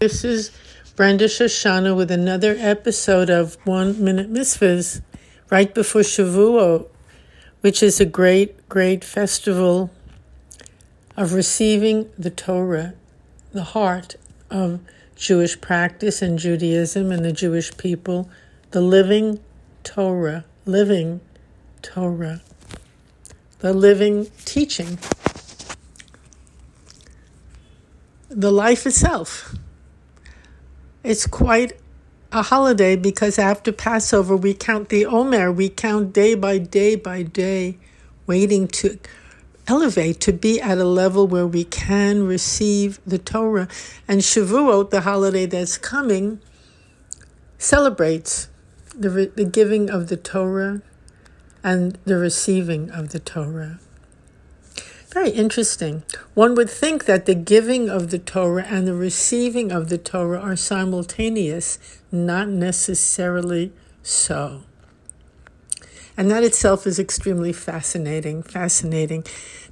This is Brenda Shoshanna with another episode of One Minute Mitzvahs right before Shavuot, which is a great, great festival of receiving the Torah, the heart of Jewish practice and Judaism and the Jewish people, the living Torah, living Torah, the living teaching, the life itself. It's quite a holiday because after Passover, we count the Omer, we count day by day by day, waiting to elevate, to be at a level where we can receive the Torah. And Shavuot, the holiday that's coming, celebrates the, the giving of the Torah and the receiving of the Torah. Very interesting. One would think that the giving of the Torah and the receiving of the Torah are simultaneous, not necessarily so. And that itself is extremely fascinating, fascinating,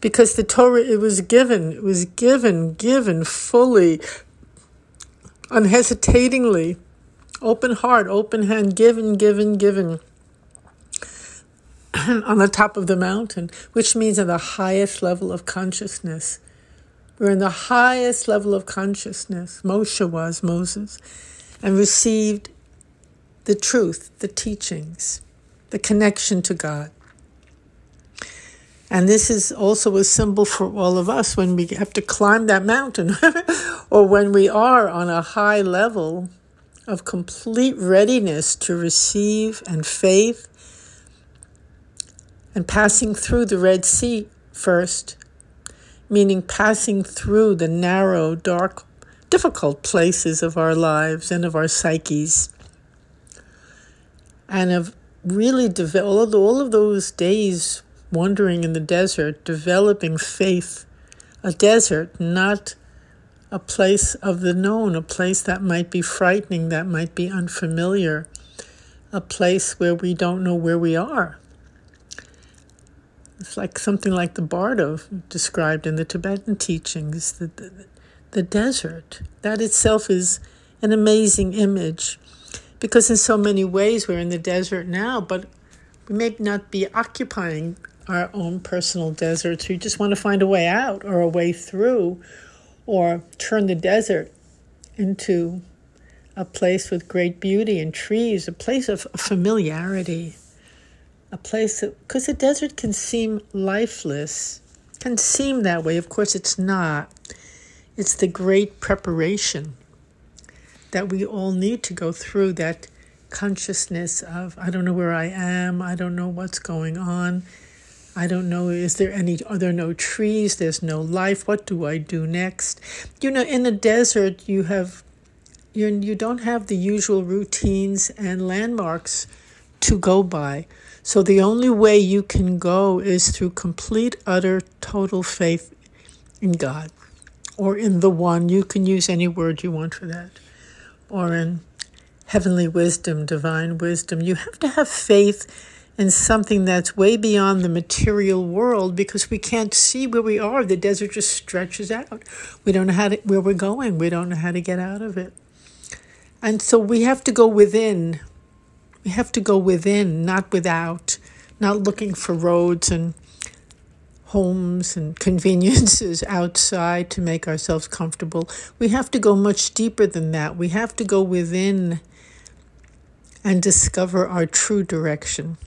because the Torah, it was given, it was given, given fully, unhesitatingly, open heart, open hand, given, given, given. on the top of the mountain, which means at the highest level of consciousness. We're in the highest level of consciousness. Moshe was Moses and received the truth, the teachings, the connection to God. And this is also a symbol for all of us when we have to climb that mountain or when we are on a high level of complete readiness to receive and faith and passing through the Red Sea first, meaning passing through the narrow, dark, difficult places of our lives and of our psyches, and of really develop all of those days wandering in the desert, developing faith, a desert, not a place of the known, a place that might be frightening, that might be unfamiliar, a place where we don't know where we are. It's like something like the Bardo described in the Tibetan teachings, the, the, the desert. That itself is an amazing image because, in so many ways, we're in the desert now, but we may not be occupying our own personal deserts. We just want to find a way out or a way through or turn the desert into a place with great beauty and trees, a place of familiarity a place because the desert can seem lifeless, can seem that way. Of course, it's not. It's the great preparation that we all need to go through that consciousness of I don't know where I am, I don't know what's going on. I don't know, is there any, are there no trees? There's no life. What do I do next? You know, in the desert, you have, you, you don't have the usual routines and landmarks to go by. So the only way you can go is through complete, utter, total faith in God or in the one. You can use any word you want for that. Or in heavenly wisdom, divine wisdom. You have to have faith in something that's way beyond the material world because we can't see where we are. The desert just stretches out. We don't know how to, where we're going. We don't know how to get out of it. And so we have to go within we have to go within, not without, not looking for roads and homes and conveniences outside to make ourselves comfortable. We have to go much deeper than that. We have to go within and discover our true direction.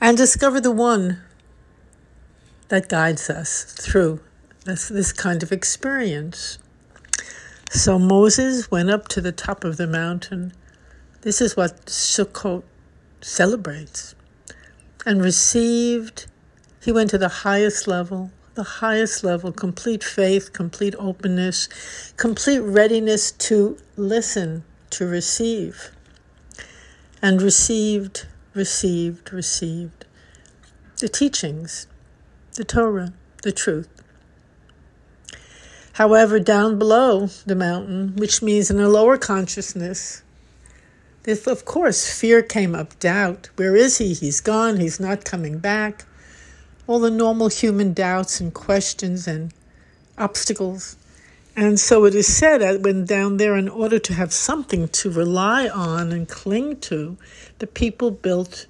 And discover the one that guides us through this, this kind of experience. So Moses went up to the top of the mountain this is what Sukkot celebrates. And received, he went to the highest level, the highest level, complete faith, complete openness, complete readiness to listen, to receive. And received, received, received the teachings, the Torah, the truth. However, down below the mountain, which means in a lower consciousness, of course, fear came up, doubt. Where is he? He's gone. He's not coming back. All the normal human doubts and questions and obstacles. And so it is said that when down there, in order to have something to rely on and cling to, the people built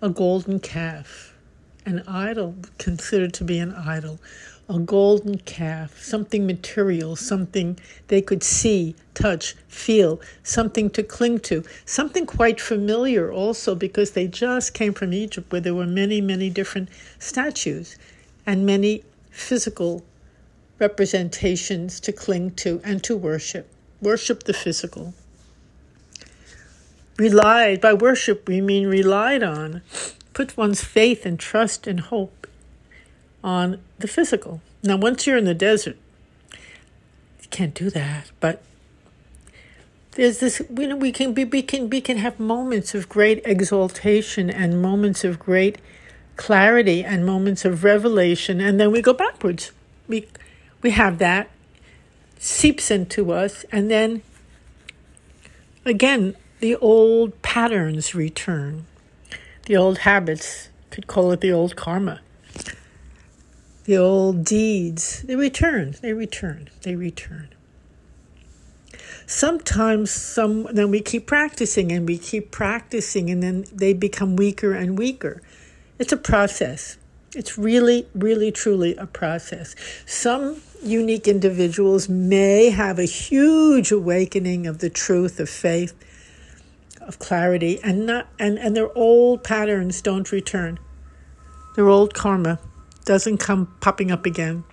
a golden calf, an idol considered to be an idol, a golden calf, something material, something they could see, touch, feel, something to cling to, something quite familiar also because they just came from Egypt where there were many, many different statues and many physical representations to cling to and to worship. Worship the physical. Relied, by worship we mean relied on, put one's faith and trust and hope on the physical. Now, once you're in the desert, you can't do that. But there's this, know, we can be, we can, we can have moments of great exaltation and moments of great clarity and moments of revelation, and then we go backwards. We, we have that seeps into us, and then again, the old patterns return, the old habits. Could call it the old karma the old deeds, they return, they return, they return. Sometimes some then we keep practicing and we keep practicing and then they become weaker and weaker. It's a process. It's really, really, truly a process. Some unique individuals may have a huge awakening of the truth of faith, of clarity, and not and, and their old patterns don't return. Their old karma doesn't come popping up again.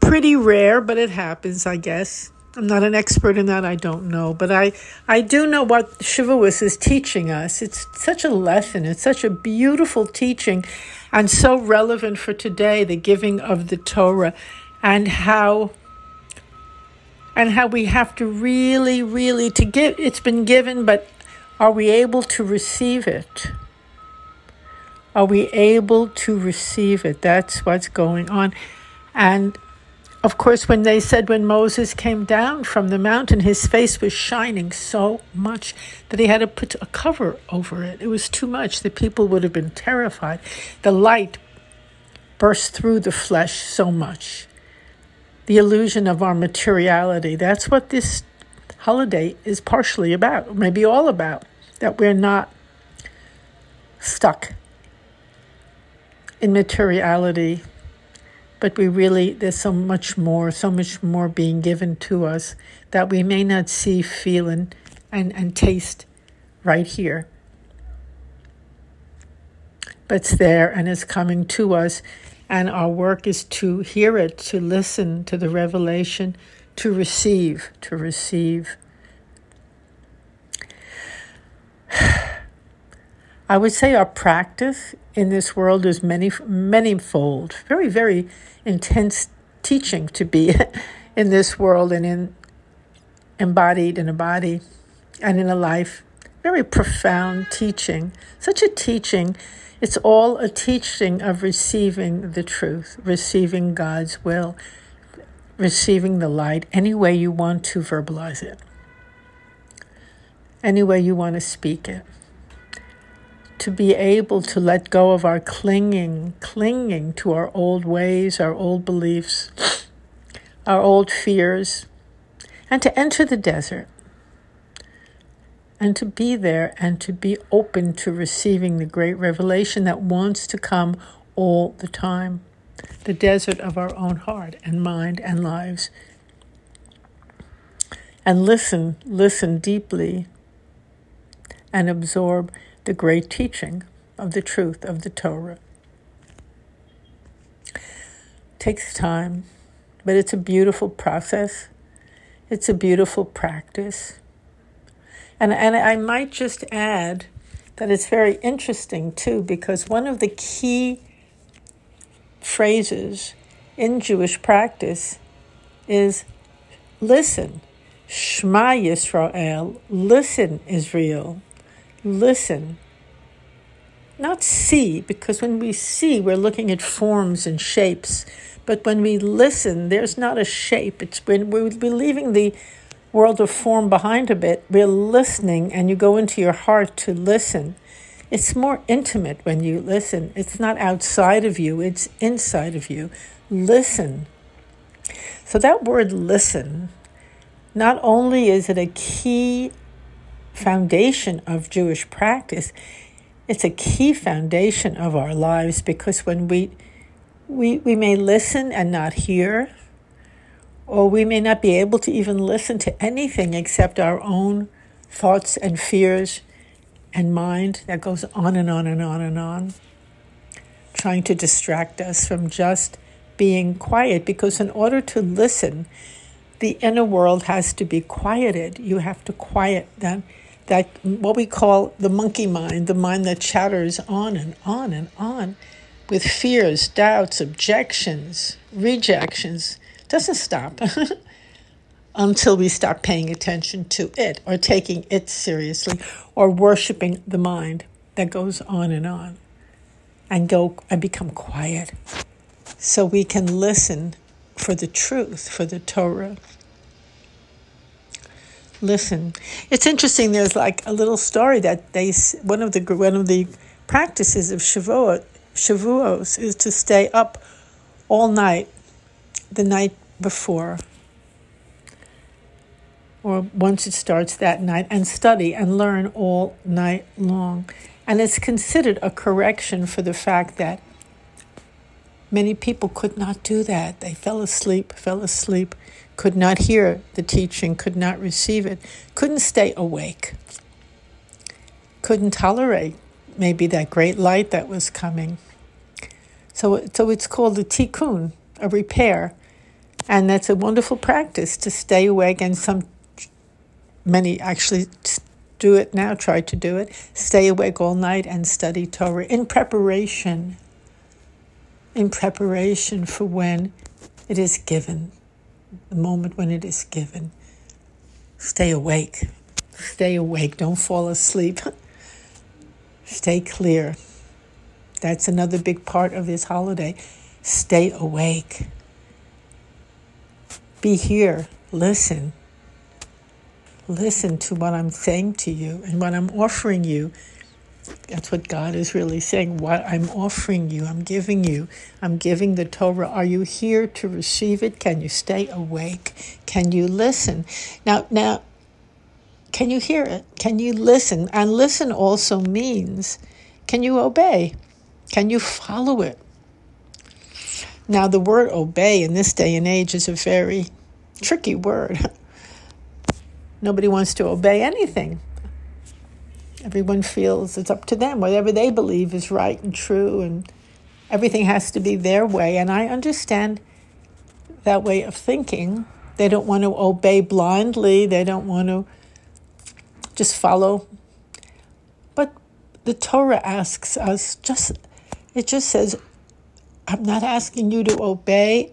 Pretty rare, but it happens, I guess. I'm not an expert in that, I don't know. But I, I do know what Shavuos is teaching us. It's such a lesson, it's such a beautiful teaching, and so relevant for today, the giving of the Torah, and how and how we have to really, really to give it's been given, but are we able to receive it? Are we able to receive it? That's what's going on. And of course, when they said when Moses came down from the mountain, his face was shining so much that he had to put a cover over it. It was too much. The people would have been terrified. The light burst through the flesh so much. The illusion of our materiality. That's what this holiday is partially about, maybe all about, that we're not stuck in materiality, but we really, there's so much more, so much more being given to us that we may not see, feel, and, and, and taste right here. But it's there and it's coming to us, and our work is to hear it, to listen to the revelation, to receive, to receive. I would say our practice in this world is many, manyfold, very, very intense teaching to be in this world and in embodied in a body and in a life. Very profound teaching. Such a teaching. It's all a teaching of receiving the truth, receiving God's will, receiving the light, any way you want to verbalize it, any way you want to speak it to be able to let go of our clinging, clinging to our old ways, our old beliefs, our old fears, and to enter the desert and to be there and to be open to receiving the great revelation that wants to come all the time the desert of our own heart and mind and lives. And listen, listen deeply and absorb the great teaching of the truth of the Torah. It takes time, but it's a beautiful process. It's a beautiful practice. And, and I might just add that it's very interesting too, because one of the key phrases in Jewish practice is listen. Shema Yisrael, listen, Israel listen, not see, because when we see, we're looking at forms and shapes. But when we listen, there's not a shape. It's when we're leaving the world of form behind a bit, we're listening, and you go into your heart to listen. It's more intimate when you listen. It's not outside of you, it's inside of you. Listen. So, that word listen, not only is it a key foundation of Jewish practice, it's a key foundation of our lives because when we, we, we may listen and not hear, or we may not be able to even listen to anything except our own thoughts and fears and mind that goes on and on and on and on, trying to distract us from just being quiet. Because in order to listen, the inner world has to be quieted. You have to quiet that that what we call the monkey mind, the mind that chatters on and on and on with fears, doubts, objections, rejections, doesn't stop. until we stop paying attention to it or taking it seriously or worshiping the mind that goes on and on and go and become quiet so we can listen for the truth for the torah listen it's interesting there's like a little story that they one of the one of the practices of shavuot shavuos is to stay up all night the night before or once it starts that night and study and learn all night long. And it's considered a correction for the fact that many people could not do that. They fell asleep, fell asleep, could not hear the teaching, could not receive it, couldn't stay awake, couldn't tolerate maybe that great light that was coming. So, so it's called a tikkun, a repair. And that's a wonderful practice to stay awake. And some many actually do it now, try to do it, stay awake all night and study Torah in preparation, in preparation for when it is given, the moment when it is given. Stay awake. Stay awake. Don't fall asleep. Stay clear. That's another big part of this holiday. Stay awake. Be here. Listen listen to what I'm saying to you and what I'm offering you. That's what God is really saying. What I'm offering you, I'm giving you, I'm giving the Torah. Are you here to receive it? Can you stay awake? Can you listen? Now, now, can you hear it? Can you listen? And listen also means can you obey? Can you follow it? Now, the word obey in this day and age is a very tricky word. Nobody wants to obey anything. Everyone feels it's up to them. Whatever they believe is right and true, and everything has to be their way. And I understand that way of thinking. They don't want to obey blindly, they don't want to just follow. But the Torah asks us just, it just says, I'm not asking you to obey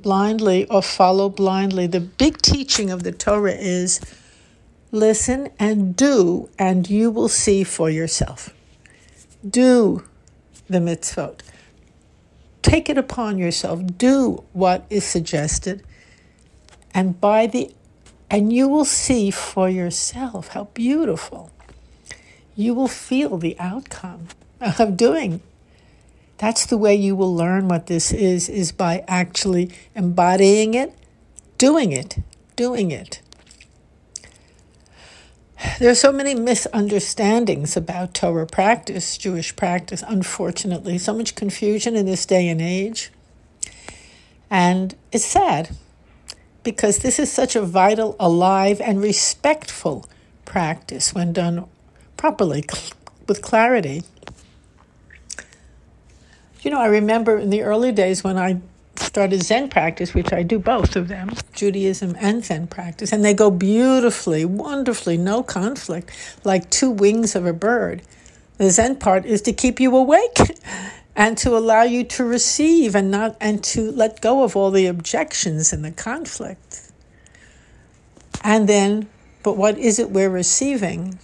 blindly or follow blindly. The big teaching of the Torah is listen and do, and you will see for yourself. Do the mitzvot. Take it upon yourself. Do what is suggested, and by the and you will see for yourself how beautiful. You will feel the outcome of doing that's the way you will learn what this is, is by actually embodying it, doing it, doing it. There are so many misunderstandings about Torah practice, Jewish practice, unfortunately, so much confusion in this day and age. And it's sad because this is such a vital, alive, and respectful practice when done properly, with clarity. You know, I remember in the early days when I started Zen practice, which I do both of them, Judaism and Zen practice, and they go beautifully, wonderfully, no conflict, like two wings of a bird. The Zen part is to keep you awake and to allow you to receive and not and to let go of all the objections and the conflict. And then, but what is it we're receiving?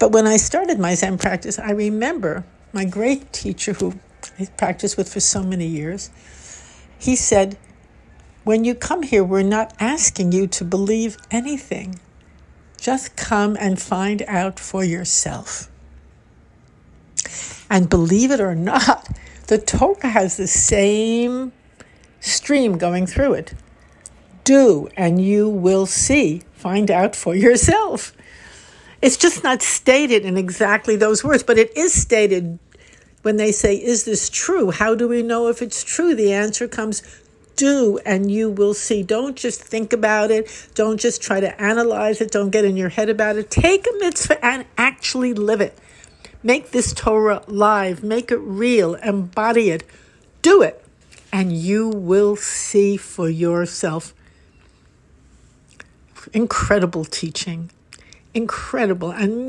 But when I started my Zen practice, I remember my great teacher who I practiced with for so many years, he said, When you come here, we're not asking you to believe anything. Just come and find out for yourself. And believe it or not, the Torah has the same stream going through it. Do, and you will see. Find out for yourself. It's just not stated in exactly those words, but it is stated when they say, Is this true? How do we know if it's true? The answer comes, Do, and you will see. Don't just think about it. Don't just try to analyze it. Don't get in your head about it. Take a mitzvah and actually live it. Make this Torah live, make it real, embody it. Do it, and you will see for yourself. Incredible teaching. Incredible. And